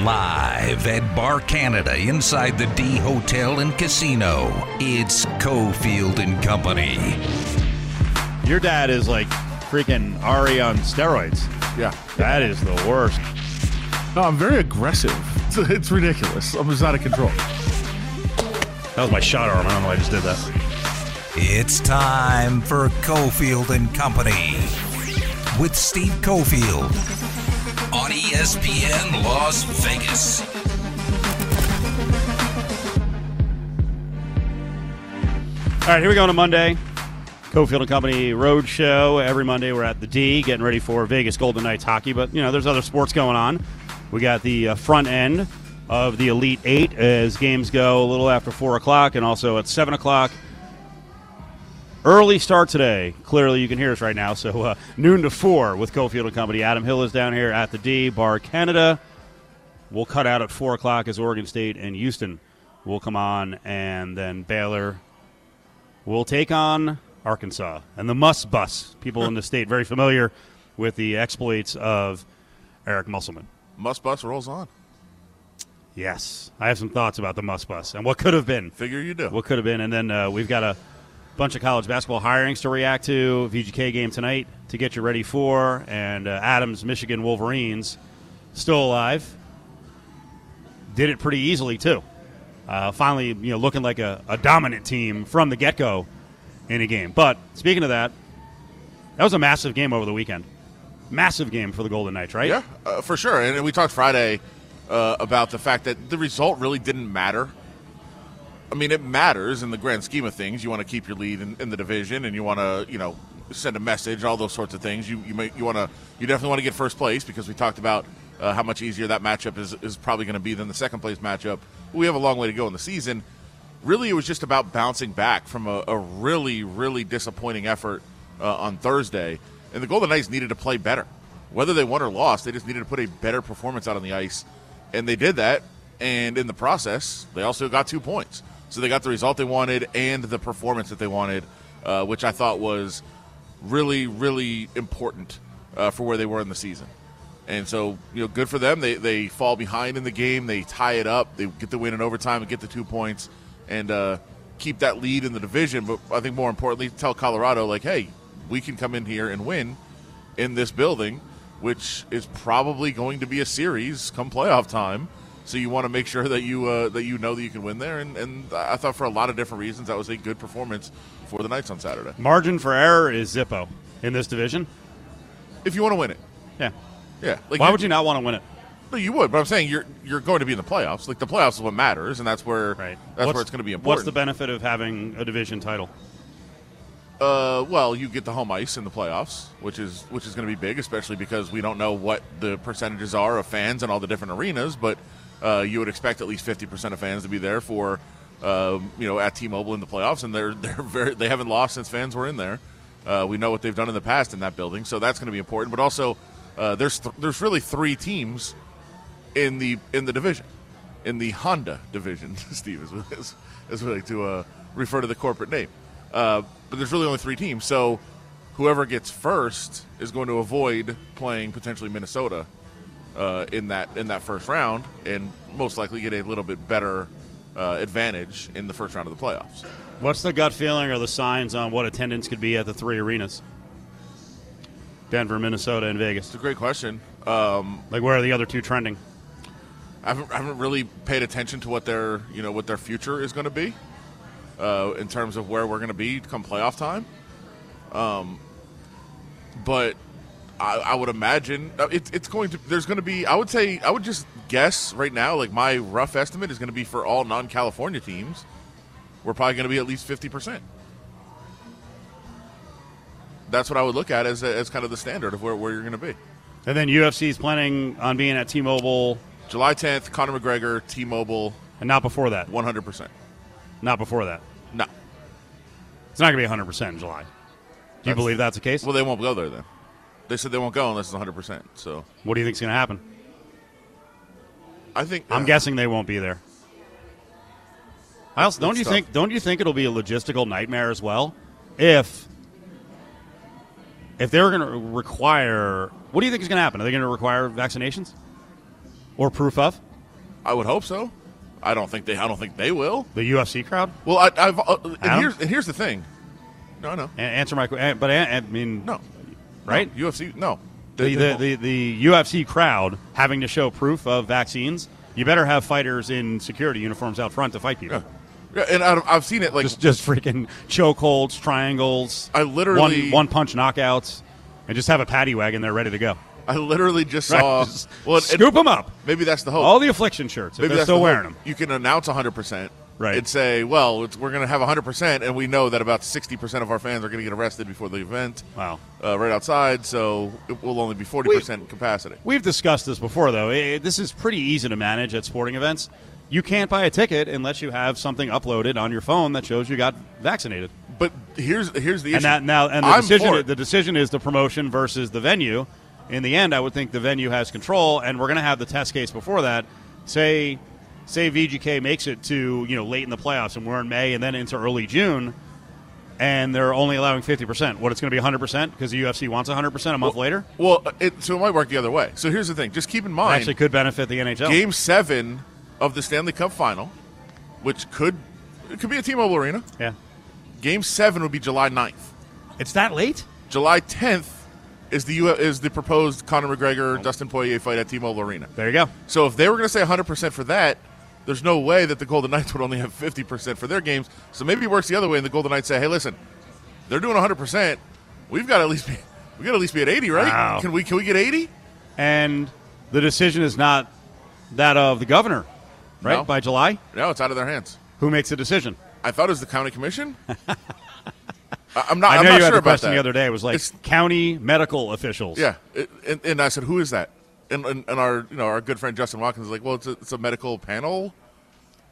Live at Bar Canada inside the D Hotel and Casino, it's Cofield and Company. Your dad is like freaking Ari on steroids. Yeah. That is the worst. No, I'm very aggressive. It's, it's ridiculous. I'm just out of control. That was my shot arm. I don't know why I just did that. It's time for Cofield and Company with Steve Cofield on ESPN Las Vegas. All right, here we go on a Monday. Cofield and Company Road Show. Every Monday we're at the D getting ready for Vegas Golden Knights hockey. But, you know, there's other sports going on. We got the uh, front end of the Elite Eight as games go a little after 4 o'clock and also at 7 o'clock. Early start today. Clearly, you can hear us right now. So, uh, noon to 4 with Cofield and Company. Adam Hill is down here at the D, Bar Canada. We'll cut out at 4 o'clock as Oregon State and Houston will come on, and then Baylor will take on Arkansas and the Must Bus. People in the state very familiar with the exploits of Eric Musselman. Must bus rolls on. Yes, I have some thoughts about the Must Bus and what could have been. Figure you do. What could have been, and then uh, we've got a bunch of college basketball hirings to react to. VGK game tonight to get you ready for, and uh, Adams Michigan Wolverines still alive. Did it pretty easily too. Uh, finally, you know, looking like a, a dominant team from the get go in a game. But speaking of that, that was a massive game over the weekend. Massive game for the Golden Knights, right? Yeah, uh, for sure. And we talked Friday uh, about the fact that the result really didn't matter. I mean, it matters in the grand scheme of things. You want to keep your lead in, in the division, and you want to, you know, send a message, all those sorts of things. You you, may, you want to, you definitely want to get first place because we talked about uh, how much easier that matchup is is probably going to be than the second place matchup. We have a long way to go in the season. Really, it was just about bouncing back from a, a really, really disappointing effort uh, on Thursday, and the Golden Knights needed to play better. Whether they won or lost, they just needed to put a better performance out on the ice, and they did that. And in the process, they also got two points. So they got the result they wanted and the performance that they wanted, uh, which I thought was really, really important uh, for where they were in the season. And so, you know, good for them. They, they fall behind in the game. They tie it up. They get the win in overtime and get the two points and uh, keep that lead in the division. But I think more importantly, tell Colorado, like, hey, we can come in here and win in this building, which is probably going to be a series come playoff time. So you want to make sure that you uh, that you know that you can win there, and, and I thought for a lot of different reasons that was a good performance for the Knights on Saturday. Margin for error is Zippo in this division. If you want to win it, Yeah. yeah. Like Why would you not want to win it? No, you would, but I'm saying you're you're going to be in the playoffs. Like the playoffs is what matters, and that's where Right. that's What's- where it's going to be important. What's the benefit of having a division title? Uh, well, you get the home ice in the playoffs, which is which is going to be big, especially because we don't know what the percentages are of fans in all the different arenas. But uh, you would expect at least fifty percent of fans to be there for, uh, you know, at T-Mobile in the playoffs, and they're they're very they haven't lost since fans were in there. Uh, we know what they've done in the past in that building, so that's going to be important. But also, uh, there's th- there's really three teams in the in the division, in the Honda division. Steve is is, is like to uh, refer to the corporate name. Uh, but there's really only three teams, so whoever gets first is going to avoid playing potentially Minnesota uh, in that in that first round, and most likely get a little bit better uh, advantage in the first round of the playoffs. What's the gut feeling or the signs on what attendance could be at the three arenas? Denver, Minnesota, and Vegas. It's a great question. Um, Like, where are the other two trending? I haven't, I haven't really paid attention to what their you know what their future is going to be uh, in terms of where we're going to be come playoff time. Um, but I, I would imagine uh, it's it's going to there's going to be I would say I would just guess right now like my rough estimate is going to be for all non-California teams we're probably going to be at least fifty percent. That's what I would look at as, as kind of the standard of where, where you're going to be. And then UFC is planning on being at T-Mobile, July 10th, Conor McGregor, T-Mobile, and not before that. 100%. Not before that. No. It's not going to be 100 percent in July. Do you believe that's the case? Well, they won't go there then. They said they won't go unless it's 100%. So what do you think's going to happen? I think I'm uh, guessing they won't be there. I also, don't That's you tough. think? Don't you think it'll be a logistical nightmare as well? If if they're going to require, what do you think is going to happen? Are they going to require vaccinations? or proof of I would hope so. I don't think they. I don't think they will. the UFC crowd? Well, I, I've. Uh, and Adam? here's and here's the thing. No, no, A- answer my question. But I, I mean, no. Right? No, UFC. No. the, the, the, the UFC crowd having to show proof of vaccines, you better have fighters in security uniforms out front to fight people. Yeah, and I've, I've seen it like Just just freaking chokeholds, triangles, I literally- one one punch knockouts, and just have a paddy wagon there ready to go. I literally just Right? saw. Just well, scoop them up. maybe that's the hope. All the affliction shirts maybe they're that's still the wearing hope. them. You can announce 100 percent. Right. And say, well, it's, we're going to have 100 percent, and we know that about 60 percent of our fans are going to get arrested before the event. Wow. Uh, right outside, so it will only be 40 percent capacity. We've discussed this before, though. Eh, this is pretty easy to manage at sporting events. You can't buy a ticket unless you have something uploaded on your phone that shows you got vaccinated. But here's here's the issue. and that now and the I'm decision the decision is the promotion versus the venue. In the end, I would think the venue has control, and we're going to have the test case before that. Say, say VGK makes it to you know late in the playoffs, and we're in May, and then into early June, and they're only allowing fifty percent. What it's going to be hundred percent because the UFC wants hundred percent a month later. Well, uh, it, so it might work the other way. So here's the thing: just keep in It mind, actually could benefit the NHL. Game Seven of the Stanley Cup Final, which could it could be a T-Mobile Arena. Yeah, Game Seven would be July 9th. it's that late. July 10th is the U- is the proposed Conor McGregor Dustin Poirier fight at T-Mobile Arena. There you go. So if they were going to say 100% for that, there's no way that the Golden Knights would only have 50% for their games. So maybe it works the other way, and the Golden Knights say, "Hey, listen, they're doing 100%. We've got to at least be we got to at least be at 80, right? Wow. Can we can we get 80? And the decision is not that of the governor, right? No. By July, No, it's out of their hands. who makes the decision? I thought it was the county commission. I'm not. I I'm know not you had sure the question that. the other day. It was like It's- county medical officials. Yeah, it, and, and I said, "Who is that?" And, and, and our you know our good friend Justin Watkins is like, "Well, it's a, it's a medical panel.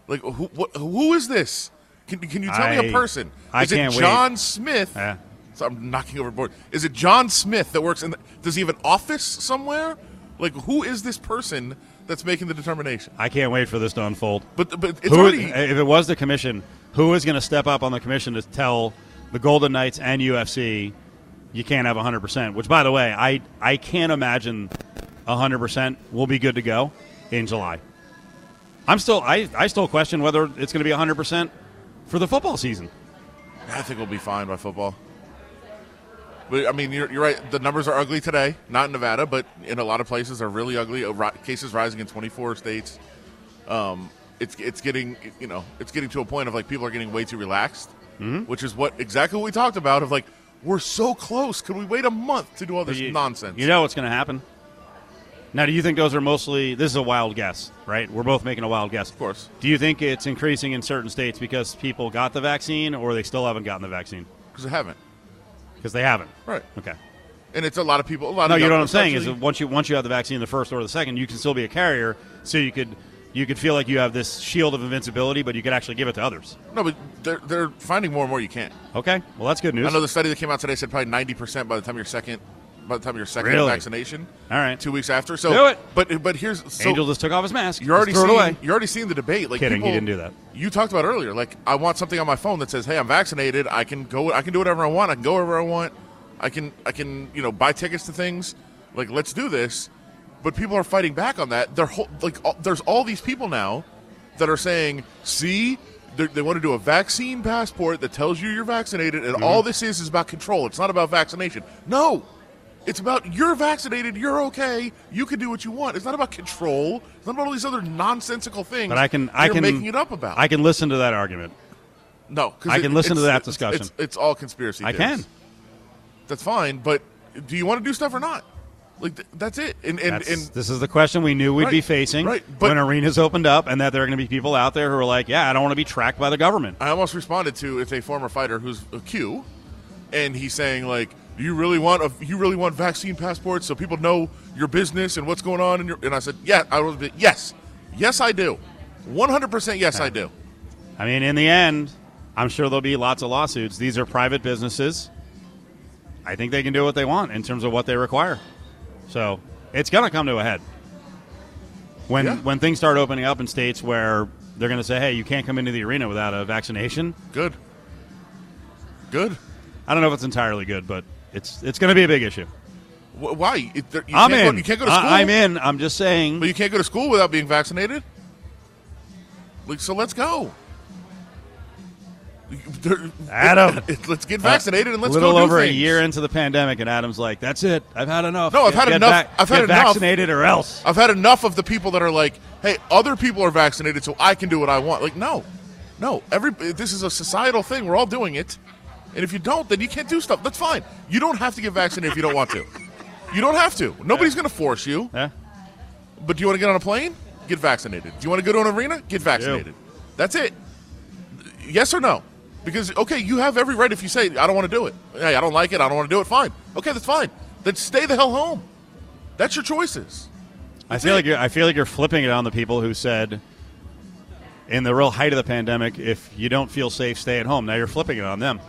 Like, who what, who is this? Can, can you tell me a person? I is can't it wait. John Smith? Yeah. So I'm knocking overboard. Is it John Smith that works in? The, does he have an office somewhere? Like, who is this person that's making the determination? I can't wait for this to unfold. But but it's Who, already if it was the commission, who is going to step up on the commission to tell the Golden Knights and UFC you can't have 100%? Which, by the way, I, I can't imagine 100% will be good to go in July. I'm still I, I still question whether it's going to be 100% for the football season. I think we'll be fine by football. But I mean, you're, you're right. The numbers are ugly today, not in Nevada, but in a lot of places are really ugly. Cases rising in 24 states. Um, it's it's getting you know it's getting to a point of like people are getting way too relaxed, which is what exactly what we talked about. Of like we're so close. Could we wait a month to do all this You- nonsense? You know what's going to happen. Now, do you think those are mostly? This is a wild guess, right? We're both making a wild guess. Of course. Do you think it's increasing in certain states because people got the vaccine, or they still haven't gotten the vaccine because I haven't. because they haven't? Right, Okay. and it's a lot of people. A lot No, of you know what I'm saying is that once you once you have the vaccine, the first or the second, you can still be a carrier, so you could you could feel like you have this shield of invincibility, but you could actually give it to others. no, but they're they're finding more and more you can't. Okay, well that's good news. I know the study that came out today said probably 90 percent by the time you're second, by the time you're second Really? vaccination. All right, two weeks after. So Do it. But but here's so Angel just took off his mask. you're already Just seeing it away. you're already seeing the debate. Like Kidding, he people- didn't do that. You talked about earlier. Like I want something on my phone that says, "Hey, I'm vaccinated. I can go. I can do whatever I want. I can go wherever I want. I can I can you know buy tickets to things. Like let's do this." But people are fighting back on that. They're whole, like all, there's all these people now that are saying, "See." They're, they want to do a vaccine passport that tells you you're vaccinated, and Mm-hmm. all this is is about control. It's not about vaccination. No, it's about you're vaccinated, you're okay, you can do what you want. It's not about control. It's not about all these other nonsensical things. But I can I can making it up about. I can listen to that argument. No, I can listen to that it's- discussion. It's, it's all conspiracy. I theories. can. That's fine, but do you want to do stuff or not? Like th- that's it. And and, That's- and this is the question we knew we'd be facing right, but- when arenas opened up, and that there are going to be people out there who are like, "Yeah, I don't want to be tracked by the government." I almost responded to it's a former fighter who's a Q, and he's saying like, "Do you really want a you really want vaccine passports so people know your business and what's going on?" And, your, and I said, "Yeah, I was yes, yes, I do, one hundred percent, yes, I do." I mean, in the end, I'm sure there'll be lots of lawsuits. These are private businesses. I think they can do what they want in terms of what they require. So it's going to come to a head when Yeah. when things start opening up in states where they're going to say, "Hey, you can't come into the arena without a vaccination." Good, good. I don't know if it's entirely good, but it's it's going to be a big issue. Wh- Why? You I'm can't in. Go, you can't go to school. I, am in. I'm just saying. But you can't go to school without being vaccinated. Like, so let's go. There- Adam. let's get uh, vaccinated and let's a little go do over a things. year into the pandemic, and Adam's like, "That's it. I've had enough. No, I've had enough. vac- I've had get enough. vaccinated or else." I've had enough of the people that are like, "Hey, other people are vaccinated, so I can do what I want." Like, no, no. Every this is a societal thing. We're all doing it, and if you don't, then you can't do stuff. That's fine. You don't have to get vaccinated if you don't want to. You don't have to. Nobody's going to force you. Yeah. But do you want to get on a plane? Get vaccinated. Do you want to go to an arena? Get vaccinated. That's it. Yes or no? Because okay, you have every right if you say I don't want to do it. Hey, I don't like it. I don't want to do it. Fine. Okay, that's fine. Then stay the hell home. That's your choices. I feel like you're, I feel like you're flipping it on the people who said, in the real height of the pandemic, if you don't feel safe, stay at home. Now you're flipping it on them.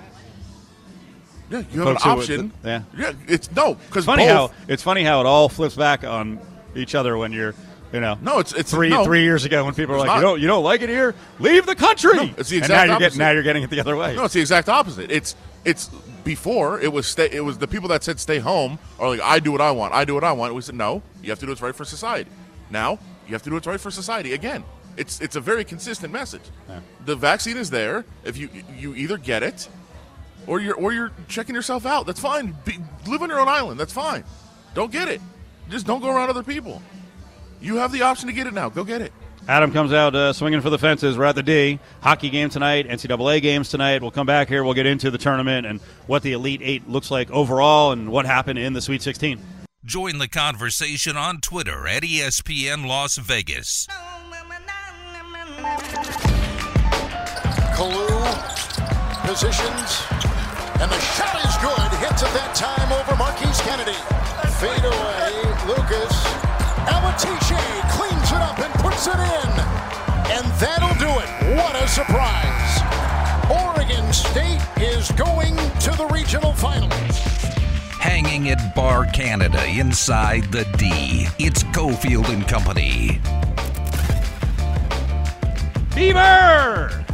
Yeah, you have an would- option. yeah. yeah. It's no because Funny both. how it's funny how it all flips back on each other when you're, you know, No, it's it's three no. three years ago when people were like, you not. don't you don't like it here, leave the country. No, it's the and exact now you're opposite. getting now you're getting it the other way. No, it's the exact opposite. It's it's before it was stay. It was the people that said stay home are like I do what I want. I do what I want. We said no. You have to do what's right for society. Now you have to do what's right for society again. It's it's a very consistent message. The vaccine is there. If you you either get it, or you're or you're checking yourself out. That's fine. Be, live on your own island. That's fine. Don't get it. Just don't go around other people. You have the option to get it now. Go get it. Adam comes out uh, swinging for the fences. We're at the D. Hockey game tonight, NCAA games tonight. We'll come back here. We'll get into the tournament and what the Elite Eight looks like overall and what happened in the Sweet 16. Join the conversation on Twitter at ESPN Las Vegas. Kalu positions, and the shot is good. Hits at that time over Marquise Kennedy. Fade away, Lucas. Alatishe cleans it up and puts it in. And that'll do it. What a surprise. Oregon State is going to the regional finals. Hanging at Bar Canada inside the D. It's Cofield and Company. Beaver!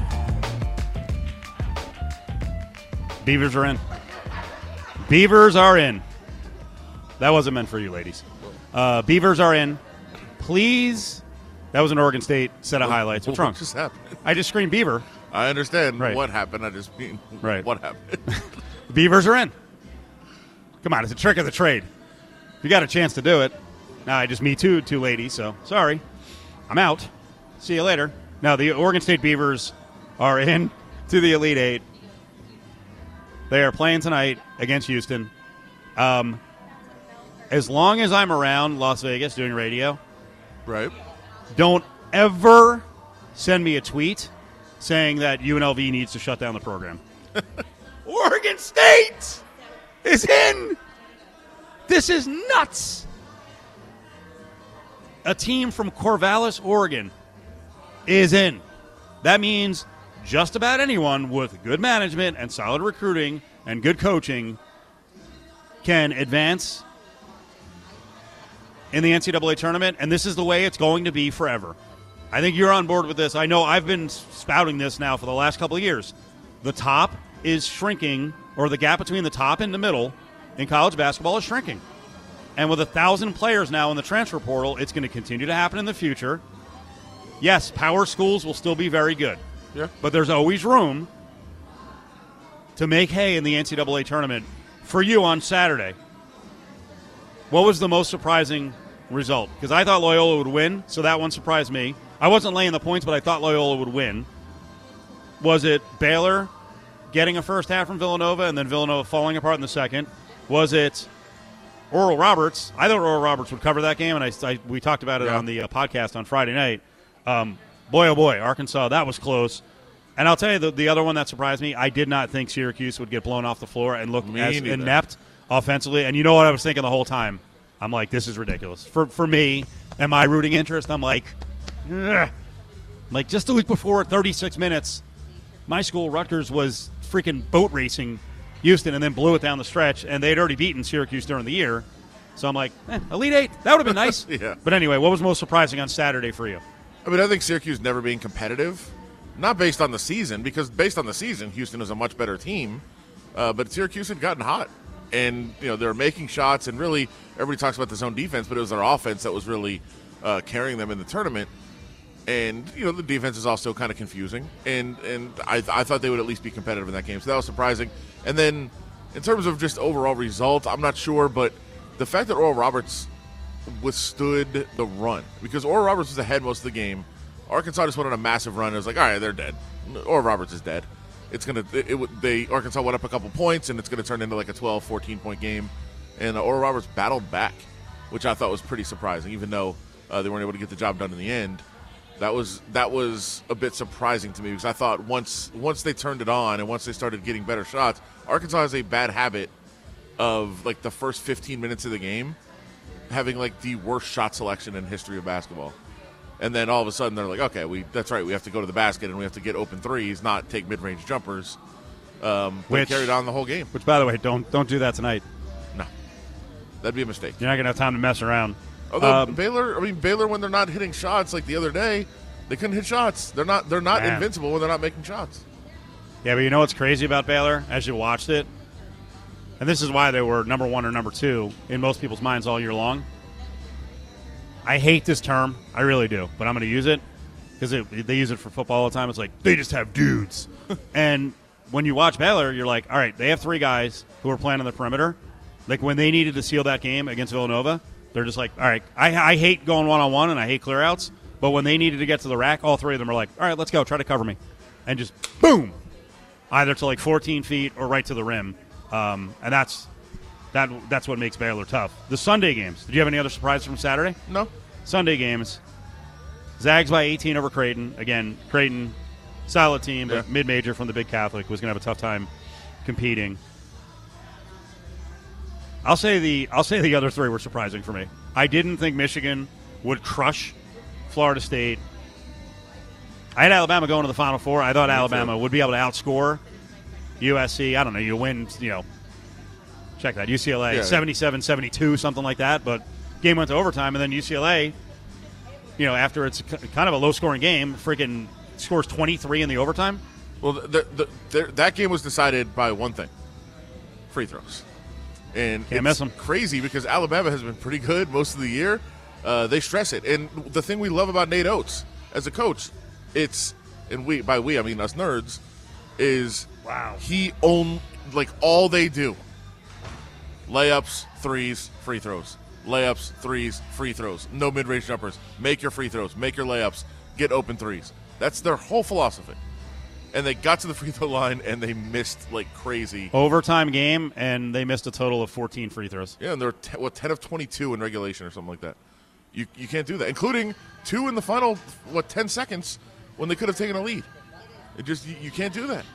Beavers are in. Beavers are in. That wasn't meant for you, ladies. Uh, Beavers are in. Please. That was an Oregon State set of highlights. What's wrong? What just happened? I just screamed Beaver. I understand Right. what happened. I just mean Right. what happened. Beavers are in. Come on, it's a trick of the trade. If you got a chance to do it. Now, I just me too, two ladies, so sorry. I'm out. See you later. Now, the Oregon State Beavers are in to the Elite Eight. They are playing tonight against Houston. Um, as long as I'm around Las Vegas doing radio, right. don't ever send me a tweet saying that UNLV needs to shut down the program. Oregon State is in. This is nuts. A team from Corvallis, Oregon is in. That means just about anyone with good management and solid recruiting and good coaching can advance in the NCAA tournament, and this is the way it's going to be forever. I think you're on board with this. I know I've been spouting this now for the last couple of years. The top is shrinking, or the gap between the top and the middle in college basketball is shrinking. And with a thousand players now in the transfer portal, it's going to continue to happen in the future. Yes, power schools will still be very good, Yeah. but there's always room to make hay in the NCAA tournament for you on Saturday. What was the most surprising result? Because I thought Loyola would win, so that one surprised me. I wasn't laying the points, but I thought Loyola would win. Was it Baylor getting a first half from Villanova and then Villanova falling apart in the second? Was it Oral Roberts? I thought Oral Roberts would cover that game, and I, I- we talked about it Yeah. on the uh, podcast on Friday night. Um, boy, oh boy, Arkansas, that was close. And I'll tell you the, the other one that surprised me. I did not think Syracuse would get blown off the floor and look Me as neither. inept offensively. And you know what I was thinking the whole time? I'm like, this is ridiculous. For for me and my rooting interest, I'm like, Ugh. like just the week before, 36 minutes, my school Rutgers was freaking boat racing Houston and then blew it down the stretch, and they'd already beaten Syracuse during the year. So I'm like, eh, Elite Eight, that would have been nice. Yeah. But anyway, what was most surprising on Saturday for you? I mean, I think Syracuse never being competitive, not based on the season, because based on the season, Houston is a much better team. Uh, but Syracuse had gotten hot. and you know they're making shots, and really everybody talks about the zone defense, but it was their offense that was really uh, carrying them in the tournament. And you know the defense is also kind of confusing, and and I, I thought they would at least be competitive in that game, so that was surprising. And then in terms of just overall result, I'm not sure, but the fact that Oral Roberts withstood the run because Oral Roberts was ahead most of the game. Arkansas just went on a massive run. It was like, all right, they're dead. Oral Roberts is dead. It's gonna. It, it, they Arkansas went up a couple points, and it's gonna turn into like a 12, 14 point game. And uh, Oral Roberts battled back, which I thought was pretty surprising, even though uh, they weren't able to get the job done in the end. That was that was a bit surprising to me because I thought once once they turned it on and once they started getting better shots, Arkansas has a bad habit of like the first 15 minutes of the game having like the worst shot selection in history of basketball. And then all of a sudden they're like, okay, we that's right, we have to go to the basket and we have to get open threes, not take mid range jumpers. Um, Which- carried on the whole game. Which, by the way, don't don't do that tonight. No, that'd be a mistake. You're not gonna have time to mess around. Although Um, Baylor, I mean Baylor, when they're not hitting shots like the other day, they couldn't hit shots. They're not they're not Man. invincible when they're not making shots. Yeah, but you know what's crazy about Baylor as you watched it? And this is why they were number one or number two in most people's minds all year long. I hate this term. I really do. But I'm going to use it because they use it for football all the time. It's like, they just have dudes. and when you watch Baylor, you're like, all right, they have three guys who are playing on the perimeter. Like when they needed to seal that game against Villanova, they're just like, all right, I, I hate going one on one and I hate clearouts. But when they needed to get to the rack, all three of them are like, all right, let's go. Try to cover me. And just boom, either to like 14 feet or right to the rim. Um, and that's that. That's what makes Baylor tough. The Sunday games. Did you have any other surprises from Saturday? No, Sunday games. Zags by 18 over Creighton. Again, Creighton, solid team, but Yeah. mid-major from the Big Catholic was going to have a tough time competing. I'll say the I'll say the other three were surprising for me. I didn't think Michigan would crush Florida State. I had Alabama going to the Final Four. I thought Me Alabama too. would be able to outscore USC. I don't know. You win, you know, check that. UCLA Yeah. 77 72, something like that. But game went to overtime, and then UCLA, you know, after it's kind of a low scoring game, freaking scores 23 in the overtime. Well, the, the, the, that game was decided by one thing: free throws. And Can't it's miss 'em. Crazy because Alabama has been pretty good most of the year. Uh, they stress it, and the thing we love about Nate Oats as a coach, it's and we by we I mean us nerds, is Wow. he own like all they do: layups, threes, free throws, layups, threes, free throws. No mid-range jumpers. Make your free throws. Make your layups. Get open threes. That's their whole philosophy. And they got to the free throw line and they missed like crazy. Overtime game, and they missed a total of 14 free throws. Yeah, and they're te- what ten of twenty-two in regulation or something like that. You you can't do that, including two in the final what ten seconds when they could have taken a lead. It just you, you can't do that.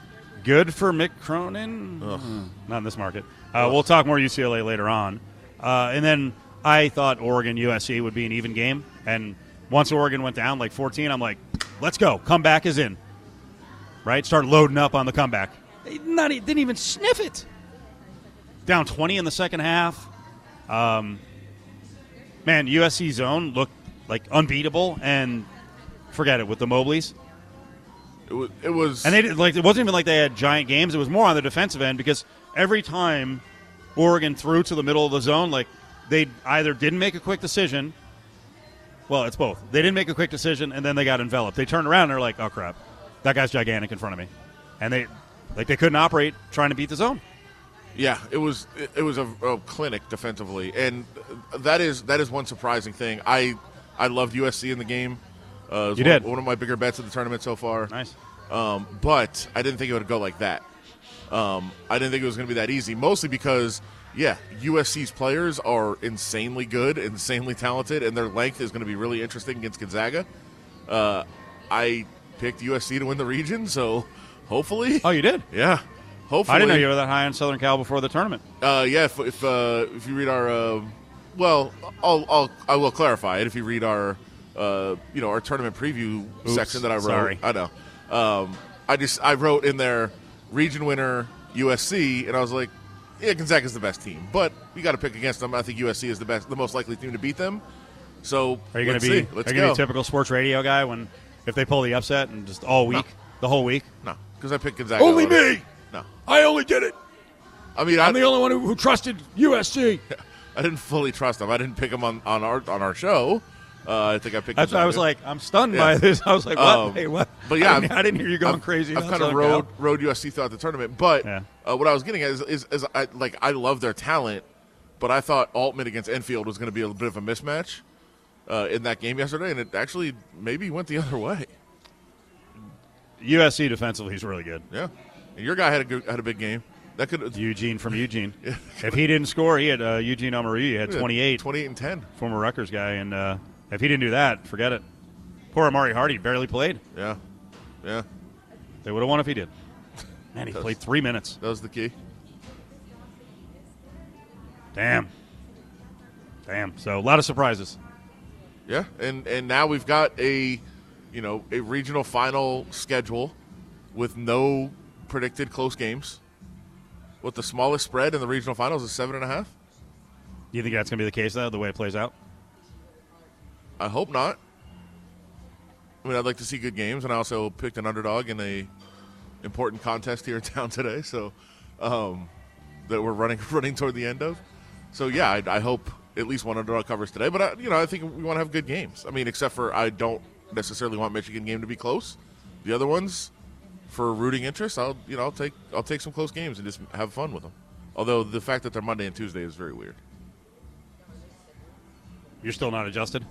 Good for Mick Cronin. Mm, Not in this market. Uh, we'll talk more UCLA later on. Uh, and then I thought Oregon USC would be an even game. And once Oregon went down like 14, I'm like, let's go. Comeback is in. Right? Start loading up on the comeback. They not, e- didn't even sniff it. Down 20 in the second half. Um, man, USC zone looked like unbeatable. And forget it with the Mobleys. It was, it was And they did, like it wasn't even like they had giant games. It was more on the defensive end because every time Oregon threw to the middle of the zone, like they either didn't make a quick decision. Well, it's both. They didn't make a quick decision, and then they got enveloped. They turned around and they're like, "Oh crap, that guy's gigantic in front of me," and they like they couldn't operate trying to beat the zone. Yeah, it was it, was a, a clinic defensively, and that is that is one surprising thing. I I loved USC in the game. Uh, You one, did. one of my bigger bets of the tournament so far. Nice. Um, but I didn't think it would go like that. Um, I didn't think it was going to be that easy, mostly because yeah, USC's players are insanely good, insanely talented, and their length is going to be really interesting against Gonzaga. Uh, I picked USC to win the region, so hopefully, Oh, you did. yeah, hopefully. I didn't know you were that high on Southern Cal before the tournament. Uh, yeah, if if, uh, if you read our, uh, well, I'll, I'll I will clarify it. If you read our, uh, you know, our tournament preview Oops, section that I wrote, sorry. I know. Um, I just I wrote in there region winner USC, and I was like, yeah, Gonzaga's the best team, but you got to pick against them. I think USC is the best, the most likely team to beat them. So Are you going to be? see. Let's are you go. be a typical sports radio guy when if they pull the upset and just all week, the whole week? no, because I picked Gonzaga. Only on it. me! No, I only did it. I mean, I, I'm the only one who, who trusted USC. I didn't fully trust them. I didn't pick them on, on our on our show. Uh, I think I picked. That's why I was like, I'm stunned Yeah. by this. I was like, what? Um, hey, what? But yeah, I didn't, I didn't hear you going I've, crazy. I've kind of rode rode USC throughout the tournament, but Yeah. uh, what I was getting at is, is, is I, like I love their talent, but I thought Altman against Enfield was going to be a bit of a mismatch uh, in that game yesterday, and it actually maybe went the other way. USC defensively, he's really good. Yeah, and your guy had a good, had a big game. That could Eugene from Eugene. If he didn't score, he had uh, Eugene Omoruyi. He had 28, 28 and 10. former Rutgers guy, and uh, if he didn't do that, forget it. Poor Amauri Hardy barely played. Yeah, yeah, They would have won if he did. Man, he played three minutes. that was the key. Damn. Damn. So a lot of surprises. Yeah, and and now we've got a, you know, a regional final schedule with no predicted close games. With the smallest spread in the regional finals is seven and a half. Do you think that's going to be the case, though, the way it plays out? I hope not. I mean, I'd like to see good games, and I also picked an underdog in a important contest here in town today, so um, that we're running running toward the end of. So yeah, I, I hope at least one underdog covers today. But I, you know, I think we want to have good games. I mean, except for I don't necessarily want Michigan game to be close. The other ones, for rooting interest, I'll you know I'll take I'll take some close games and just have fun with them. Although the fact that they're Monday and Tuesday is very weird. You're still not adjusted?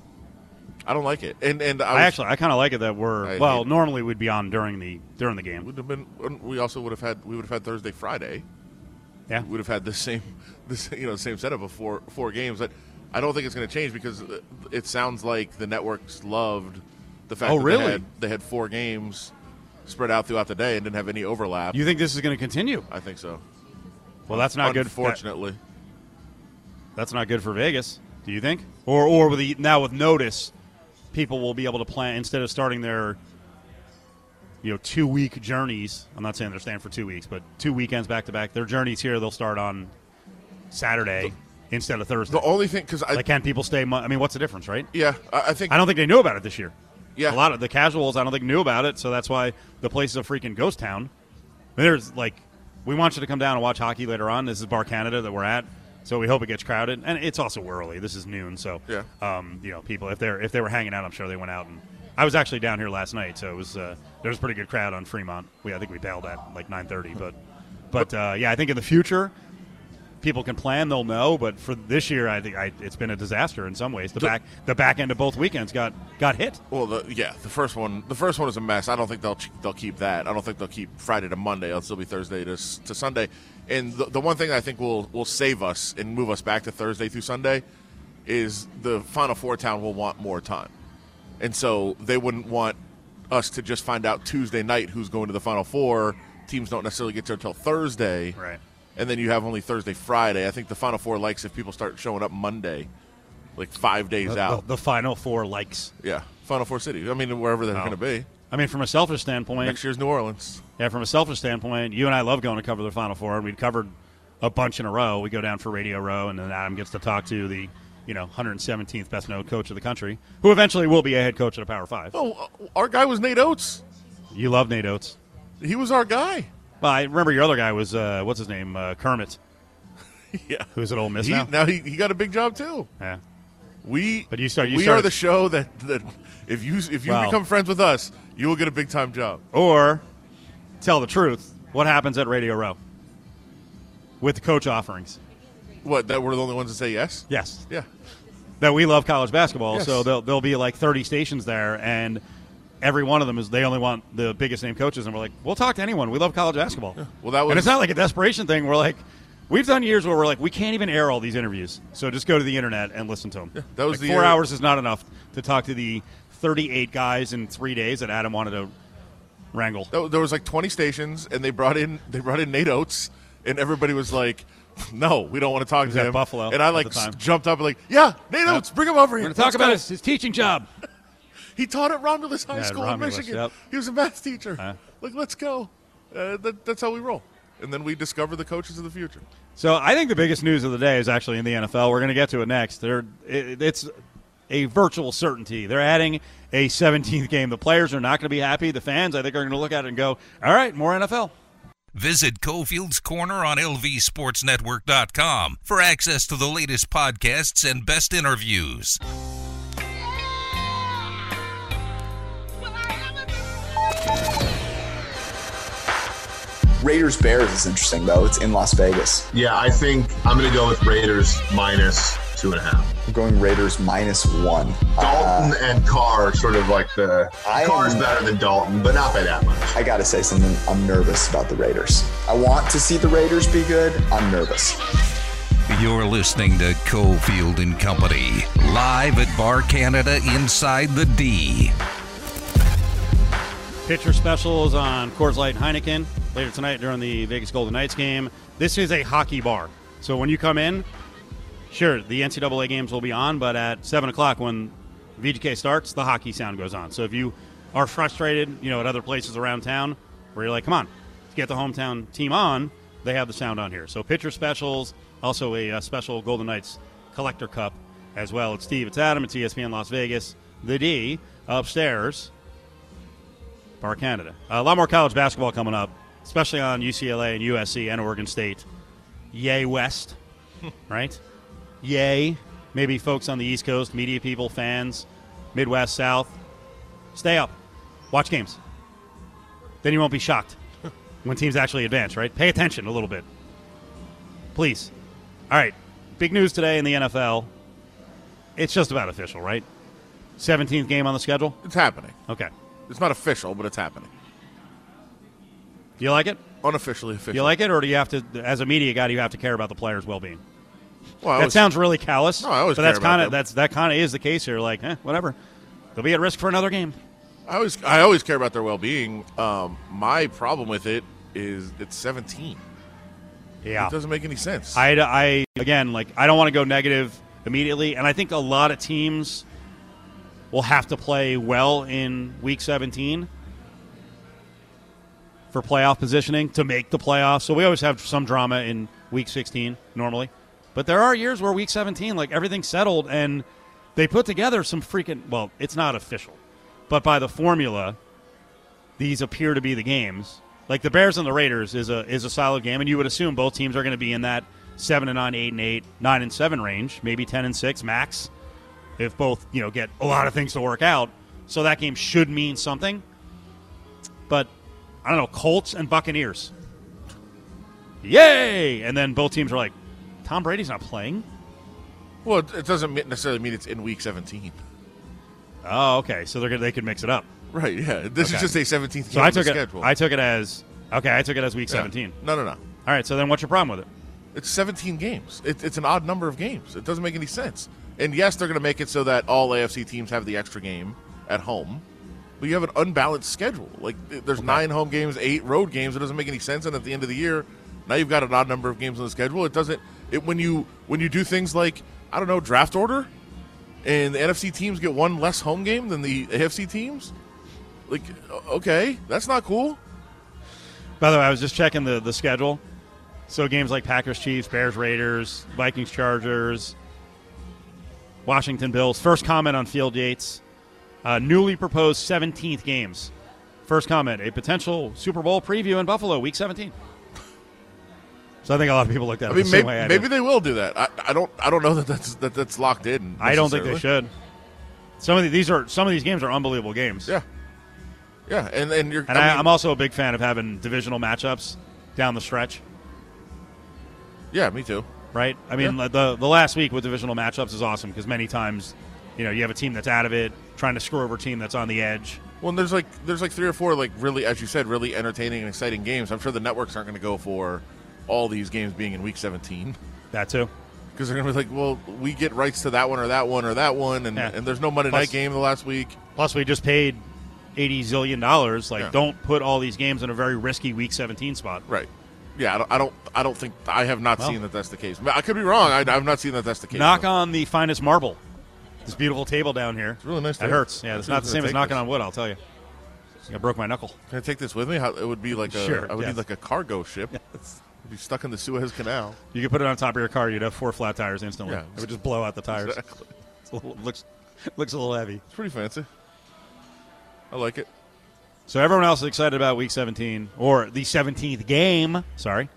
I don't like it. And and I, I, actually, I kind of like it that we're I well. Normally, we'd be on during the during the game. would have been. We also would have had. We would have had Thursday, Friday. Yeah, We would have had the same, this you know, same setup of four four games. But I don't think it's going to change because uh, it sounds like the networks loved the fact Oh, that really? they had, they had four games spread out throughout the day and didn't have any overlap. you think this is going to continue? I think so. Well, that's not good. Unfortunately, That's not good for Vegas. Do you think? Or or with the, now with notice, people will be able to plan instead of starting their you know two week journeys. I'm not saying they're staying for two weeks, but two weekends back to back. Their journeys here they'll start on Saturday instead of Thursday. the only thing because I like, can people stay? I mean, what's the difference, right? yeah I, I think I don't think they knew about it this year. Yeah. a lot of the casuals I don't think knew about it, so that's why the place is a freaking ghost town. There's like, we want you to come down and watch hockey later on. This is Bar Canada that we're at, so we hope it gets crowded. And it's also early. This is noon, so Yeah. um, you know, people if they're if they were hanging out, I'm sure they went out. And I was actually down here last night, so it was uh, there was a pretty good crowd on Fremont. We I think we bailed at like 9:30, but but uh, yeah, I think in the future. People can plan; they'll know. But for this year, I think I, it's been a disaster in some ways. The back, the back end of both weekends got got hit. Well, the, yeah, the first one, the first one is a mess. I don't think they'll they'll keep that. I don't think they'll keep Friday to Monday. It'll still be Thursday to, to Sunday. And the, the one thing I think will will save us and move us back to Thursday through Sunday is the Final Four town will want more time, and so they wouldn't want us to just find out Tuesday night who's going to the Final Four. Teams don't necessarily get there until Thursday, Right. And then you have only Thursday, Friday. I think the Final Four likes if people start showing up Monday, like five days the, out. the final four likes. Yeah, Final Four city. I mean, wherever they're Oh. going to be. I mean, from a selfish standpoint, Next year's New Orleans. yeah, from a selfish standpoint, you and I love going to cover the final four, and we've covered a bunch in a row. We go down for Radio Row, and then Adam gets to talk to the you know 117th best known coach of the country, who eventually will be a head coach at a Power Five. Oh, uh, our guy was Nate Oats. You love Nate Oats. He was our guy. Well, I remember your other guy was uh, what's his name, uh, Kermit, Yeah. who's at Ole Miss He, now. now he, he got a big job too. Yeah. We But you start- you we started- are the show that, that if you if you Wow. become friends with us, you will get a big time job. Or tell the truth. What happens at Radio Row with the coach offerings? What? That we're the only ones that say yes. Yes, Yeah. that we love college basketball. Yes. So there'll, there'll be like 30 stations there, and every one of them is they only want the biggest name coaches, and we're like, we'll talk to anyone. We love college basketball. Well, that was and it's not like a desperation thing. We're like, we've done years where we're like, we can't even air all these interviews, so just go to the internet and listen to them. that was Like, the four year- hours is not enough to talk to the 38 guys in three days that Adam wanted to wrangle. There- was like 20 stations, and they brought in they brought in Nate Oats, and everybody was like, "No, we don't want to talk to him." Buffalo and I like jumped up and like, "Yeah, Nate Oats, bring him over here. We're to talk about his, his teaching job. He taught at Romulus High Yeah, School Romulus, in Michigan. yep. He was a math teacher. Huh. Like, let's go. Uh, that, that's how we roll. And then we discover the coaches of the future. So I think the biggest news of the day is actually in the NFL. We're going to get to it next. They're, it, it's a virtual certainty. They're adding a 17th game. The players are not going to be happy. The fans, I think, are going to look at it and go, all right, more NFL. Visit Cofield's Corner on LVSportsNetwork.com for access to the latest podcasts and best interviews. Raiders Bears is interesting though. It's in Las Vegas. Yeah, I think I'm going to go with Raiders minus two and a half. I'm going Raiders minus one. Dalton Uh, and Carr sort of like the I Carr's am- better than Dalton, but not by that much. I gotta say something. I'm nervous about the Raiders. I want to see the Raiders be good. I'm nervous. You're listening to Cofield and Company, live at Bar Canada inside the D. Pitcher specials on Coors Light and Heineken later tonight during the Vegas Golden Knights game. This is a hockey bar. So when you come in, sure, the NCAA games will be on, but at 7 o'clock when VGK starts, the hockey sound goes on. So if you are frustrated, you know, at other places around town where you're like, come on, get the hometown team on, they have the sound on here. So pitcher specials, also a, uh special Golden Knights collector cup as well. It's Steve, it's Adam, it's ESPN Las Vegas. The D upstairs. Bar Canada. a lot more college basketball coming up, especially on UCLA and USC and Oregon State. Yay, West, right? Yay. Maybe folks on the East Coast, media people, fans, Midwest, South. Stay up. Watch games. Then you won't be shocked when teams actually advance, right? Pay attention a little bit. Please. All right. Big news today in the NFL. It's just about official, right? 17th game on the schedule? It's happening. Okay. It's not official, but it's happening. Do you like it? Unofficially official. Do you like it, or do you have to, as a media guy, do you have to care about the players' well-being? Well, I that always- sounds really callous. No, I always but that's about kind of that's that kind of is the case here. Like, eh, whatever, they'll be at risk for another game. I always, I always care about their well-being. Um, my problem with it is it's 17. Yeah, It doesn't make any sense. I, I again, like, I don't want to go negative immediately, and I think a lot of teams will have to play well in Week 17 for playoff positioning to make the playoffs. So we always have some drama in Week 16 normally, but there are years where Week 17, like everything's settled, and they put together some freaking. Well, it's not official, but by the formula, these appear to be the games. Like the Bears and the Raiders is a is a solid game, and you would assume both teams are going to be in that seven and nine, eight and eight, nine and seven range, maybe ten and six max, if both you know get a lot of things to work out. So that game should mean something. But I don't know, Colts and Buccaneers. Yay! And then both teams are like, Tom Brady's not playing. well, it, doesn't necessarily mean it's in week 17. Oh, okay. So they're gonna, they could mix it up. Right. Yeah. This Okay. is just a 17th game So I took it. schedule. I took it as okay. I took it as week Yeah. seventeen. No, no, no. All right. So then, what's your problem with it? It's 17 games. It, it's an odd number of games. It doesn't make any sense. And yes, they're going to make it so that all AFC teams have the extra game at home. But you have an unbalanced schedule. Like th- there's nine home games, eight road games. It doesn't make any sense. And at the end of the year, now you've got an odd number of games on the schedule. It doesn't. It when you when you do things like I don't know draft order, and the NFC teams get one less home game than the AFC teams. Like okay, that's not cool. By the way, I was just checking the, the schedule. So games like Packers, Chiefs, Bears, Raiders, Vikings, Chargers, Washington Bills. First comment on Field Yates. Uh, newly proposed 17th games. First comment: a potential Super Bowl preview in Buffalo, Week 17. So I think a lot of people looked at I it mean, the same maybe, way I maybe did. they will do that. I, I don't. I don't know that that's that, that's locked in. I don't think they should. Some of the, these are some of these games are unbelievable games. Yeah, yeah, and and you're. And I I I'm also a big fan of having divisional matchups down the stretch. yeah, me too. Right? I mean, Yeah. the the last week with divisional matchups is awesome because many times, you know, you have a team that's out of it trying to screw over a team that's on the edge. Well, and there's like there's like three or four like really, as you said, really entertaining and exciting games. I'm sure the networks aren't going to go for all these games being in week 17 That too. because they're going to be like, well, we get rights to that one or that one or that one, and Yeah. and there's no Monday Plus- night game the last week. Plus, we just paid eighty zillion dollars. Like, Yeah. don't put all these games in a very risky Week 17 spot. Right. Yeah, I don't. I don't, I don't think I have not Well. seen that that's the case. I could be wrong. I, I've not seen that that's the case. Knock though. on the finest marble. This beautiful table down here. It's really nice table. hurts. Yeah, it's not the same as knocking this. on wood. I'll tell you. I broke my knuckle. Can I take this with me? How, it would be like a. Sure, I would yes. need like a cargo ship. It'd be stuck in the Suez Canal. You could put it on top of your car. You'd have four flat tires instantly. Yeah. It would just blow out the tires. Exactly. It's a little, looks looks a little heavy. It's pretty fancy. I like it. So everyone else is excited about Week 17 or the 17th game. Sorry.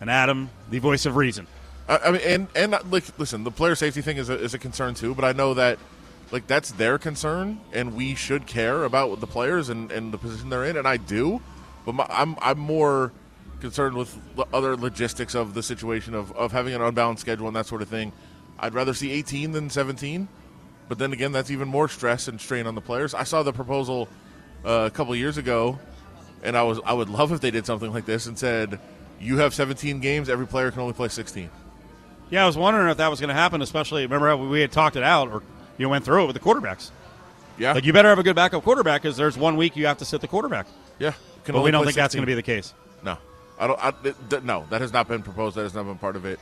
And Adam, the voice of reason. I, I mean, and and uh, like, listen, the player safety thing is a, is a concern too. But I know that like that's their concern, and we should care about the players and, and the position they're in, and I do. But my, I'm I'm more concerned with the other logistics of the situation of, of having an unbalanced schedule and that sort of thing. I'd rather see 18 than 17, but then again, that's even more stress and strain on the players. I saw the proposal uh, a couple years ago, and I was I would love if they did something like this and said, "You have 17 games, every player can only play 16." Yeah, I was wondering if that was going to happen, especially remember how we had talked it out or you went through it with the quarterbacks. Yeah, Like you better have a good backup quarterback because there's one week you have to sit the quarterback. yeah. But we don't think that's going to be the case. No, I don't. I, th- th- no, that has not been proposed. That has not been part of it.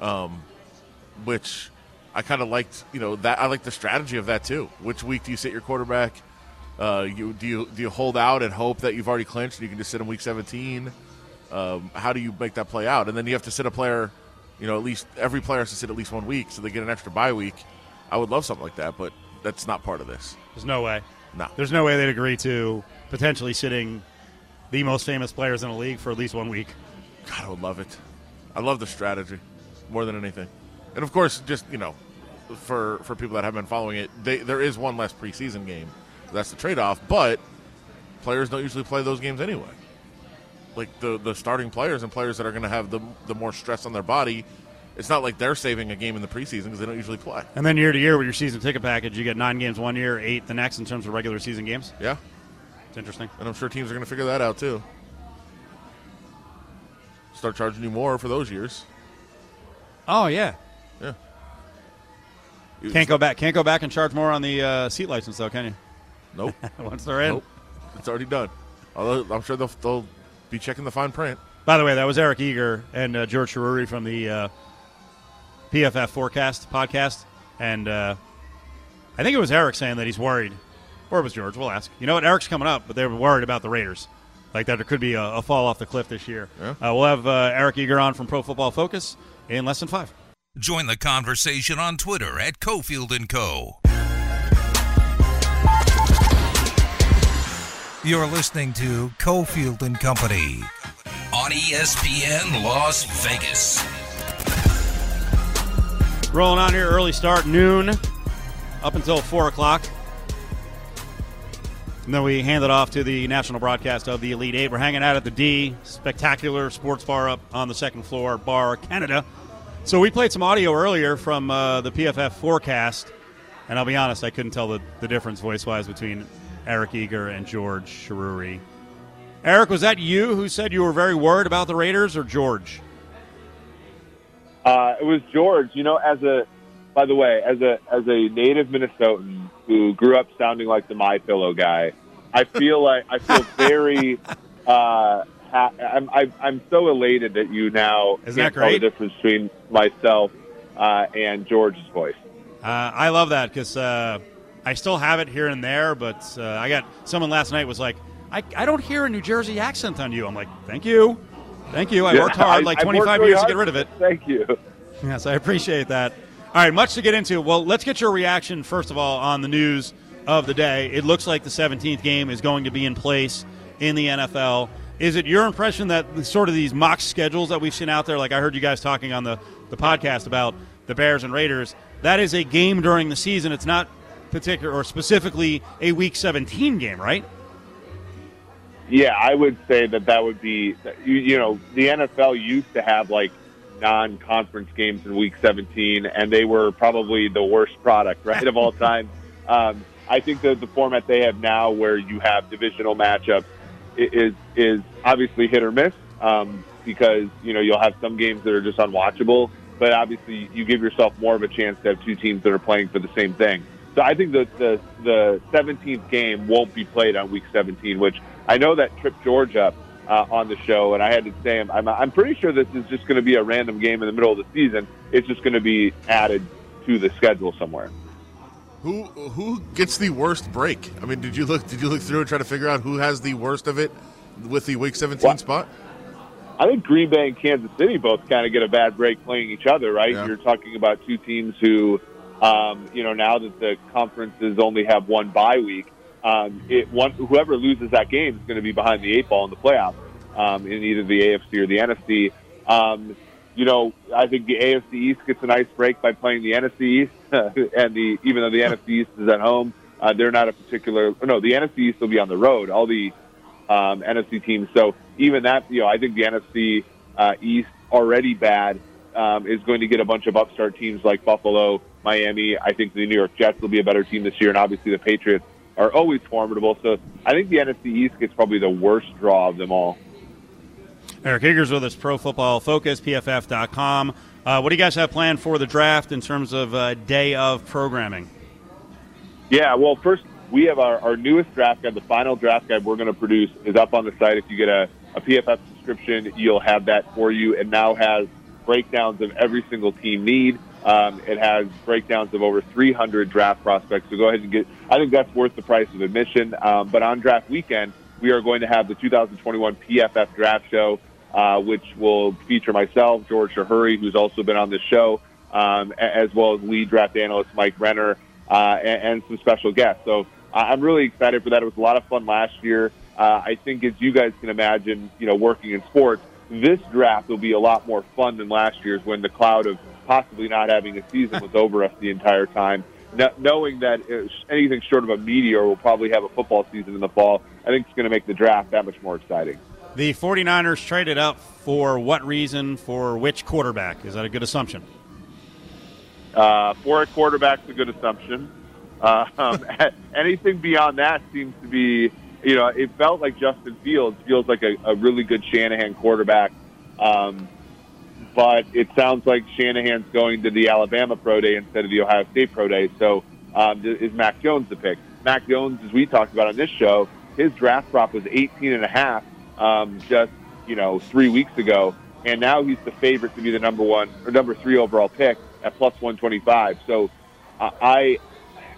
Um, which I kind of liked. You know that I like the strategy of that too. Which week do you sit your quarterback? Uh, you do you do you hold out and hope that you've already clinched and you can just sit in week 17? Um, how do you make that play out? And then you have to sit a player. You know, at least every player has to sit at least one week, so they get an extra bye week. I would love something like that, but that's not part of this. There's no way. No. There's no way they'd agree to potentially sitting the most famous players in the league for at least one week. God, I would love it. I love the strategy more than anything, and of course, just you know, for for people that have been following it, they, there is one less preseason game. That's the trade off, but players don't usually play those games anyway. Like the the starting players and players that are going to have the the more stress on their body. It's not like they're saving a game in the preseason because they don't usually play. And then year to year with your season ticket package, you get nine games one year, eight the next in terms of regular season games. Yeah, It's interesting. and I'm sure teams are going to figure that out too. Start charging you more for those years. Oh yeah. Can't go back. Can't go back and charge more on the uh, seat license though, can you? Nope. Once they're in. Nope. It's already done. Although I'm sure they'll, they'll be checking the fine print. By the way, that was Eric Eager and uh, George Chahrouri from the uh, PFF Forecast podcast, and uh, I think it was Eric saying that he's worried, or it was George. We'll ask. You know what? Eric's coming up, but they were worried about the Raiders, like that there could be a, a fall off the cliff this year. Yeah. Uh, we'll have uh, Eric Eager on from Pro Football Focus in less than five. Join the conversation on Twitter at Cofield and Co. You're listening to Cofield and Company on ESPN Las Vegas. Rolling on here, early start, noon, up until 4 o'clock. And then we hand it off to the national broadcast of the Elite Eight. We're hanging out at the D, spectacular sports bar up on the second floor, Bar Canada. So we played some audio earlier from uh, the PFF forecast, and I'll be honest, I couldn't tell the, the difference voice wise between Eric Eager and George Chahrouri. Eric, was that you who said you were very worried about the Raiders, or George? Uh, it was George. You know, as a by the way, as a as a native Minnesotan who grew up sounding like the My Pillow guy, I feel like I feel very. Uh, ha- I'm I, I'm so elated that you now Isn't can't that tell the difference between myself uh, and George's voice. Uh, I love that because uh, I still have it here and there, but uh, I got someone last night was like, I, I don't hear a New Jersey accent on you. I'm like, thank you. Thank you. I Yeah, worked hard, I- like I worked 25 really years to hard get rid of it. Thank you. Yes, I appreciate that. All right, much to get into. Well, let's get your reaction, first of all, on the news of the day. It looks like the 17th game is going to be in place in the NFL. Is it your impression that sort of these mock schedules that we've seen out there, like I heard you guys talking on the, the podcast about the Bears and Raiders, that is a game during the season. It's not particular or specifically a Week 17 game, right? Yeah, I would say that that would be, you, you know, the NFL used to have like non conference games in week 17, and they were probably the worst product, right, of all time. Um, I think that the format they have now, where you have divisional matchups, is is obviously hit or miss um, because you know you'll have some games that are just unwatchable, but obviously you give yourself more of a chance to have two teams that are playing for the same thing. So I think that the the 17th game won't be played on week 17, which I know that tripped George uh, on the show, and I had to say I'm I'm pretty sure this is just going to be a random game in the middle of the season. It's just going to be added to the schedule somewhere. Who who gets the worst break? I mean, did you look did you look through and try to figure out who has the worst of it with the Week 17 What? spot? I think Green Bay and Kansas City both kind of get a bad break playing each other, right? Yeah. You're talking about two teams who, um, you know, now that the conferences only have one bye week, um, it one whoever loses that game is going to be behind the eight ball in the playoffs um, in either the AFC or the NFC. Um, you know, I think the AFC East gets a nice break by playing the NFC East, and the even though the NFC East is at home, uh, they're not a particular. No, the NFC East will be on the road. All the um, NFC teams. So even that, you know, I think the NFC uh, East already bad um, is going to get a bunch of upstart teams like Buffalo, Miami. I think the New York Jets will be a better team this year, and obviously the Patriots are always formidable. So I think the NFC East gets probably the worst draw of them all. Eric Eager with us, Pro Football Focus, PFF.com. Uh, what do you guys have planned for the draft in terms of uh, day of programming? Yeah, well, first, we have our, our newest draft guide. The final draft guide we're going to produce is up on the site. If you get a, a PFF subscription, you'll have that for you. It now has breakdowns of every single team need. Um, it has breakdowns of over 300 draft prospects. So go ahead and get. I think that's worth the price of admission. Um, but on draft weekend, we are going to have the 2021 PFF Draft Show uh, which will feature myself, George Chahrouri, who's also been on this show, um, as well as lead draft analyst Mike Renner, uh, and, and, some special guests. So I'm really excited for that. It was a lot of fun last year. Uh, I think, as you guys can imagine, you know, working in sports, this draft will be a lot more fun than last year's when the cloud of possibly not having a season was over us the entire time. No, knowing that anything short of a meteor will probably have a football season in the fall, I think it's going to make the draft that much more exciting. The 49ers traded up for what reason for which quarterback? Is that a good assumption? Uh, for a quarterback's a good assumption. Uh, um, anything beyond that seems to be, you know, it felt like Justin Fields feels like a, a really good Shanahan quarterback. Um, but it sounds like Shanahan's going to the Alabama Pro Day instead of the Ohio State Pro Day. So um, is Mac Jones the pick? Mac Jones, as we talked about on this show, his draft prop was 18 and a half um, just you know three weeks ago, and now he's the favorite to be the number one or number three overall pick at plus one twenty five. So I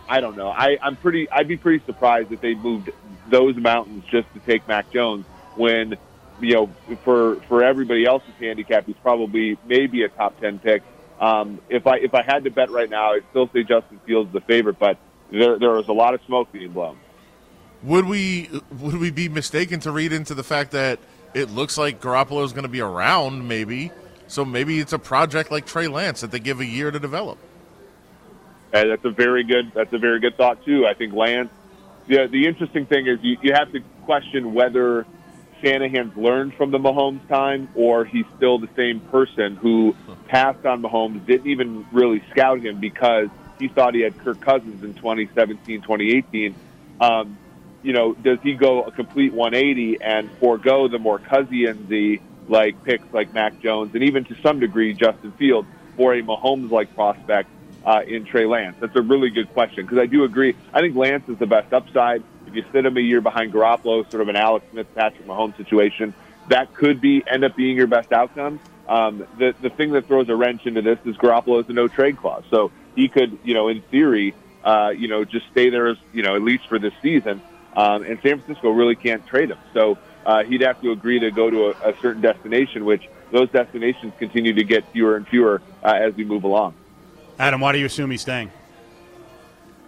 I don't know. I, I'm pretty. I'd be pretty surprised if they moved those mountains just to take Mac Jones when you know for for everybody else's handicap, he's probably maybe a top ten pick. Um, if I if I had to bet right now, I'd still say Justin Fields the favorite, but there there was a lot of smoke being blown. Would we would we be mistaken to read into the fact that it looks like Garoppolo is going to be around, maybe? So maybe it's a project like Trey Lance that they give a year to develop. That's a very good. That's a very good thought too. I think Lance. Yeah, the interesting thing is you, you have to question whether Shanahan's learned from the Mahomes time or he's still the same person who passed on Mahomes, didn't even really scout him because he thought he had Kirk Cousins in 2017, 2018. Um, you know, does he go a complete 180 and forego the more Cousins-y like picks like Mac Jones and even to some degree Justin Fields for a Mahomes-like prospect uh, in Trey Lance? That's a really good question because I do agree. I think Lance is the best upside. If you sit him a year behind Garoppolo, sort of an Alex Smith, Patrick Mahomes situation, that could be end up being your best outcome. Um, the the thing that throws a wrench into this is Garoppolo has a no trade clause, so he could, you know, in theory, uh, you know, just stay there as you know at least for this season. Um, and San Francisco really can't trade him. So uh, he'd have to agree to go to a, a, certain destination, which those destinations continue to get fewer and fewer uh, as we move along. Adam, why do you assume he's staying?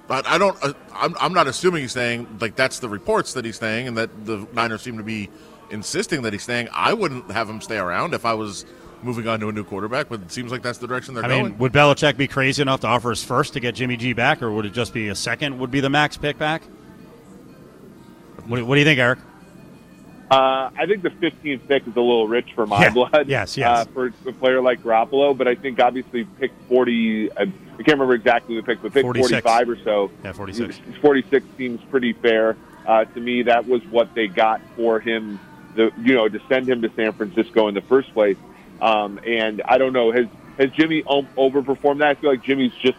But I don't. Uh, I'm, I'm not assuming he's staying. Like that's the reports that he's staying, and that the Niners seem to be insisting that he's staying. I wouldn't have him stay around if I was moving on to a new quarterback, but it seems like that's the direction they're I going. Mean, would Belichick be crazy enough to offer his first to get Jimmy G back, or would it just be a second? Would be the max pick back? What, what do you think, Eric? Uh, I think the 15th pick is a little rich for my yeah. blood. Yes, yes. Uh, for a player like Garoppolo, but I think obviously pick 40. I, I can't remember exactly the pick, but pick 46. 45 or so. Yeah, 46. 46 seems pretty fair uh, to me. That was what they got for him. The you know to send him to San Francisco in the first place. Um, and I don't know has has Jimmy overperformed that? I feel like Jimmy's just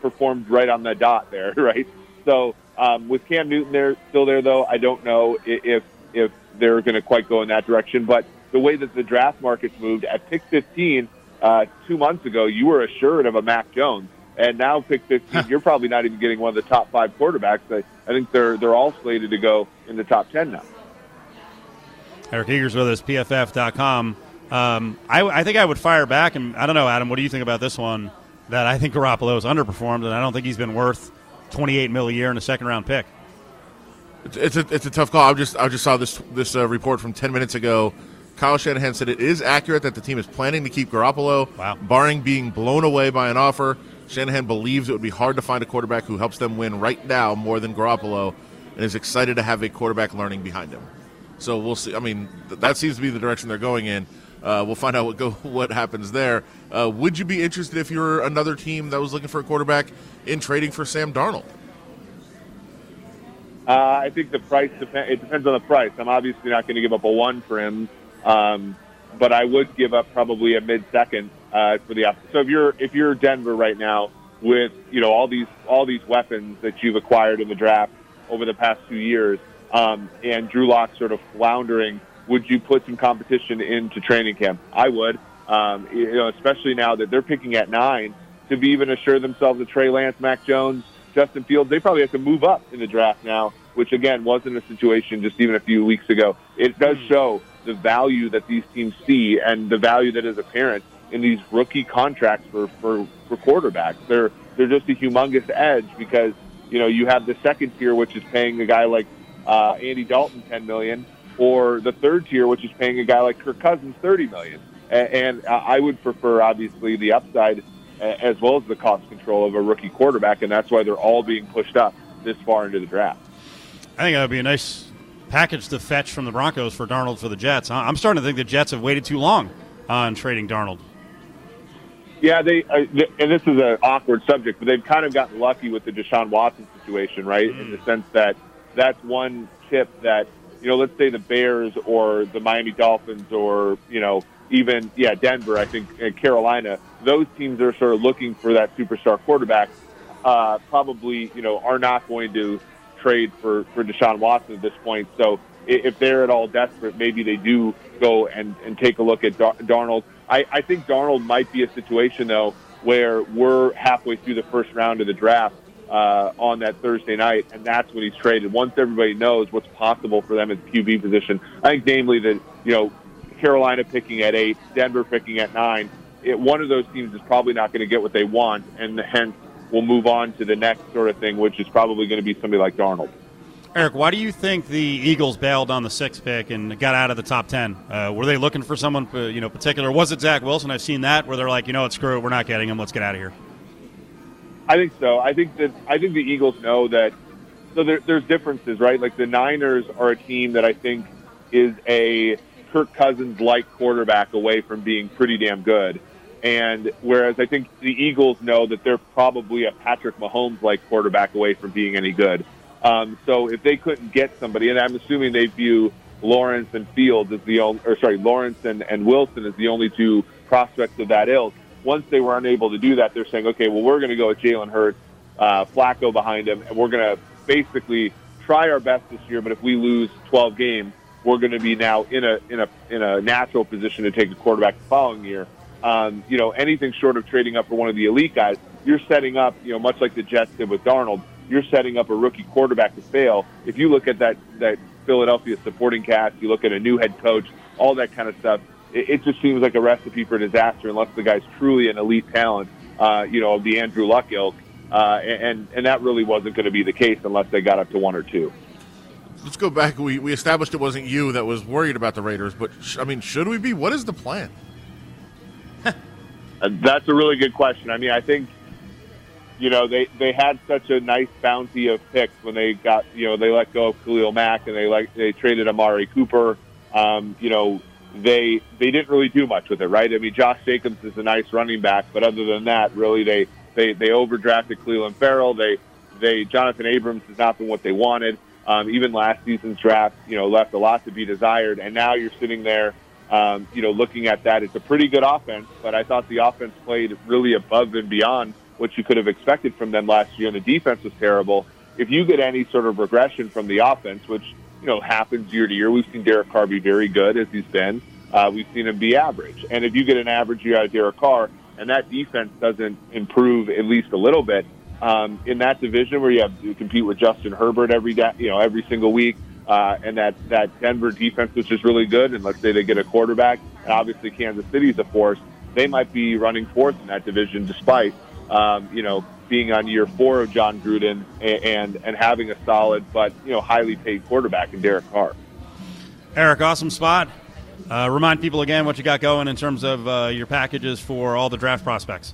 performed right on the dot there, right? So um, with Cam Newton there still there though, I don't know if if they're going to quite go in that direction. But the way that the draft market's moved at pick 15 uh, two months ago, you were assured of a Mac Jones, and now pick 15, you're probably not even getting one of the top five quarterbacks. I, I think they're they're all slated to go in the top 10 now. Eric Eager with us, PFF.com. Um, I, I think I would fire back, and I don't know, Adam. What do you think about this one? That I think Garoppolo has underperformed, and I don't think he's been worth 28 mil a year in a second round pick. It's, it's a it's a tough call. I just I just saw this this uh, report from ten minutes ago. Kyle Shanahan said it is accurate that the team is planning to keep Garoppolo, Wow. barring being blown away by an offer. Shanahan believes it would be hard to find a quarterback who helps them win right now more than Garoppolo, and is excited to have a quarterback learning behind him. So we'll see. I mean, th- that seems to be the direction they're going in. Uh, we'll find out what go what happens there. Uh, would you be interested if you were another team that was looking for a quarterback in trading for Sam Darnold? Uh, I think the price depends. It depends on the price. I'm obviously not going to give up a one for him, um, but I would give up probably a mid-second uh, for the. So if you're if you're Denver right now with you know all these all these weapons that you've acquired in the draft over the past two years, um, and Drew Lock sort of floundering, would you put some competition into training camp? I would. Um, you know, especially now that they're picking at nine to be even assure themselves that Trey Lance, Mac Jones, Justin Fields, they probably have to move up in the draft now, which again wasn't a situation just even a few weeks ago. It does show the value that these teams see and the value that is apparent in these rookie contracts for, for, for quarterbacks. They're they're just a humongous edge because you know you have the second tier, which is paying a guy like uh, Andy Dalton ten million, or the third tier, which is paying a guy like Kirk Cousins thirty million. And I would prefer obviously the upside as well as the cost control of a rookie quarterback, and that's why they're all being pushed up this far into the draft. I think that would be a nice package to fetch from the Broncos for Darnold for the Jets. I'm starting to think the Jets have waited too long on trading Darnold. Yeah, they uh, th- and this is an awkward subject, but they've kind of gotten lucky with the Deshaun Watson situation, right? In the sense that that's one chip that you know, let's say the Bears or the Miami Dolphins or you know even yeah Denver, I think uh, Carolina, those teams are sort of looking for that superstar quarterback. Uh, probably you know are not going to trade for for Deshaun Watson at this point. So if they're at all desperate, maybe they do go and, and take a look at Dar- Darnold. I, I think Darnold might be a situation though where we're halfway through the first round of the draft uh, on that Thursday night, and that's when he's traded. Once everybody knows what's possible for them at the QB position, I think namely that you know Carolina picking at eight, Denver picking at nine. It, one of those teams is probably not going to get what they want, and hence we'll move on to the next sort of thing, which is probably going to be somebody like Darnold. Eric, why do you think the Eagles bailed on the sixth pick and got out of the top ten? Uh, were they looking for someone, uh, you know, particular? Was it Zach Wilson? I've seen that where they're like, you know, what, screw it, we're not getting him. Let's get out of here. I think so. I think that I think the Eagles know that. So there, there's differences, right? Like the Niners are a team that I think is a Kirk Cousins like quarterback away from being pretty damn good. And whereas I think the Eagles know that they're probably a Patrick Mahomes like quarterback away from being any good. Um, so if they couldn't get somebody, and I'm assuming they view Lawrence and Fields as the only, or sorry, Lawrence and, and Wilson as the only two prospects of that ilk. Once they were unable to do that, they're saying, okay, well, we're going to go with Jalen Hurts, uh, Flacco behind him, and we're going to basically try our best this year. But if we lose 12 games, we're going to be now in a in a in a natural position to take a quarterback the following year. Um, you know, anything short of trading up for one of the elite guys, you're setting up, you know, much like the Jets did with Darnold, you're setting up a rookie quarterback to fail. If you look at that that Philadelphia supporting cast, you look at a new head coach, all that kind of stuff, it, it just seems like a recipe for disaster unless the guy's truly an elite talent, uh, you know, of the Andrew Luck ilk. Uh, and and that really wasn't going to be the case unless they got up to one or two. Let's go back. We, we established it wasn't you that was worried about the Raiders, but sh- I mean, should we be? What is the plan? Uh, That's a really good question. I mean, I think you know they they had such a nice bounty of picks when they got you know they let go of Khalil Mack and they like they traded Amari Cooper. Um, you know they they didn't really do much with it, right? I mean, Josh Jacobs is a nice running back, but other than that, really they they they overdrafted Clelin Ferrell. They they Jonathan Abrams has not been what they wanted. Um, even last season's draft, you know, left a lot to be desired. And now you're sitting there, um, you know, looking at that. It's a pretty good offense, but I thought the offense played really above and beyond what you could have expected from them last year. And the defense was terrible. If you get any sort of regression from the offense, which you know happens year to year, we've seen Derek Carr be very good as he's been. Uh, we've seen him be average. And if you get an average year out of Derek Carr, and that defense doesn't improve at least a little bit, um, in that division where you have to compete with Justin Herbert every day, you know, every single week, uh, and that that Denver defense, which is really good, and let's say they get a quarterback, and obviously Kansas City's a force, they might be running fourth in that division, despite um, you know being on year four of Jon Gruden and, and and having a solid but you know highly paid quarterback in Derek Carr. Eric, awesome spot. Uh, remind people again what you got going in terms of uh, your packages for all the draft prospects.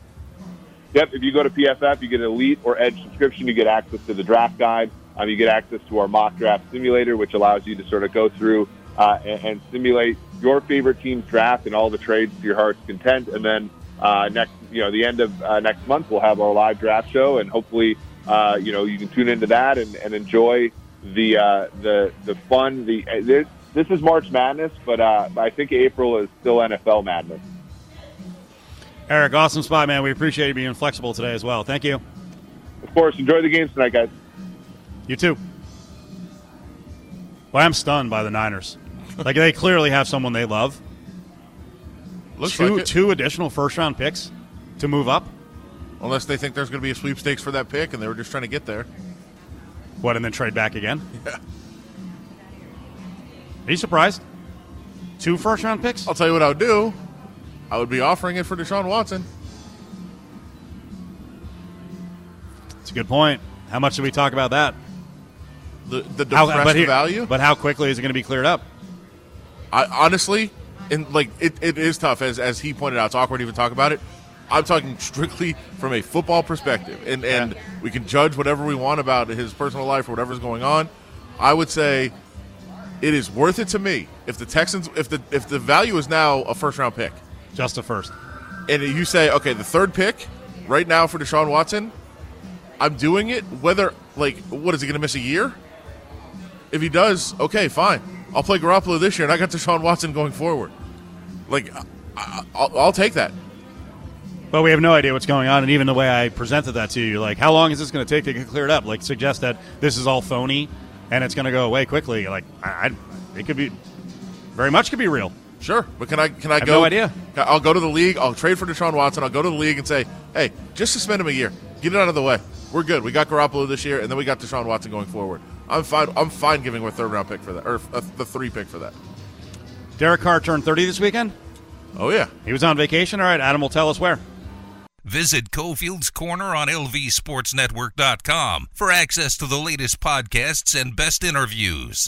Yep, if you go to PFF, you get an Elite or Edge subscription. You get access to the draft guide. Um, you get access to our mock draft simulator, which allows you to sort of go through uh, and, and simulate your favorite team's draft and all the trades to your heart's content. And then uh, next, you know, the end of uh, next month, we'll have our live draft show, and hopefully, uh, you know, you can tune into that and, and enjoy the uh, the the fun. The uh, this, this is March Madness, but uh, I think April is still NFL Madness. Eric, awesome spot, man. We appreciate you being flexible today as well. Thank you. Of course, enjoy the games tonight, guys. You too. Well, I'm stunned by the Niners. like they clearly have someone they love. Looks two like two additional first round picks to move up. Unless they think there's going to be a sweepstakes for that pick, and they were just trying to get there. What and then trade back again? Yeah. Are you surprised? Two first round picks? I'll tell you what I would do. I would be offering it for Deshaun Watson. That's a good point. How much did we talk about that? The the How, depressed but, here- value. but how quickly is it going to be cleared up? I honestly, and like it, it is tough as as he pointed out. It's awkward to even talk about it. I'm talking strictly from a football perspective, and and we can judge whatever we want about his personal life or whatever's going on. I would say it is worth it to me if the Texans if the if the value is now a first round pick, Just a first. and you say okay, the third pick right now for Deshaun Watson, I'm doing it. Whether like what is he going to miss a year? If he does, okay, fine. I'll play Garoppolo this year, and I got Deshaun Watson going forward. Like, I, I, I'll, I'll take that. But we have no idea what's going on, and even the way I presented that to you, like, how long is this going to take to get cleared up? Like, suggest that this is all phony and it's going to go away quickly. Like, I, I, it could be very much could be real. Sure, but can I can I have go? no idea. I'll go to the league. I'll trade for Deshaun Watson. I'll go to the league and say, hey, just suspend him a year. Get it out of the way. We're good. We got Garoppolo this year, and then we got Deshaun Watson going forward. I'm fine. I'm fine giving him a third round pick for that, or uh, the three pick for that. Derek Carr turned 30 this weekend. Oh yeah, He was on vacation. All right, Adam will tell us where. Visit Cofield's Corner on LVSportsNetwork.com for access to the latest podcasts and best interviews.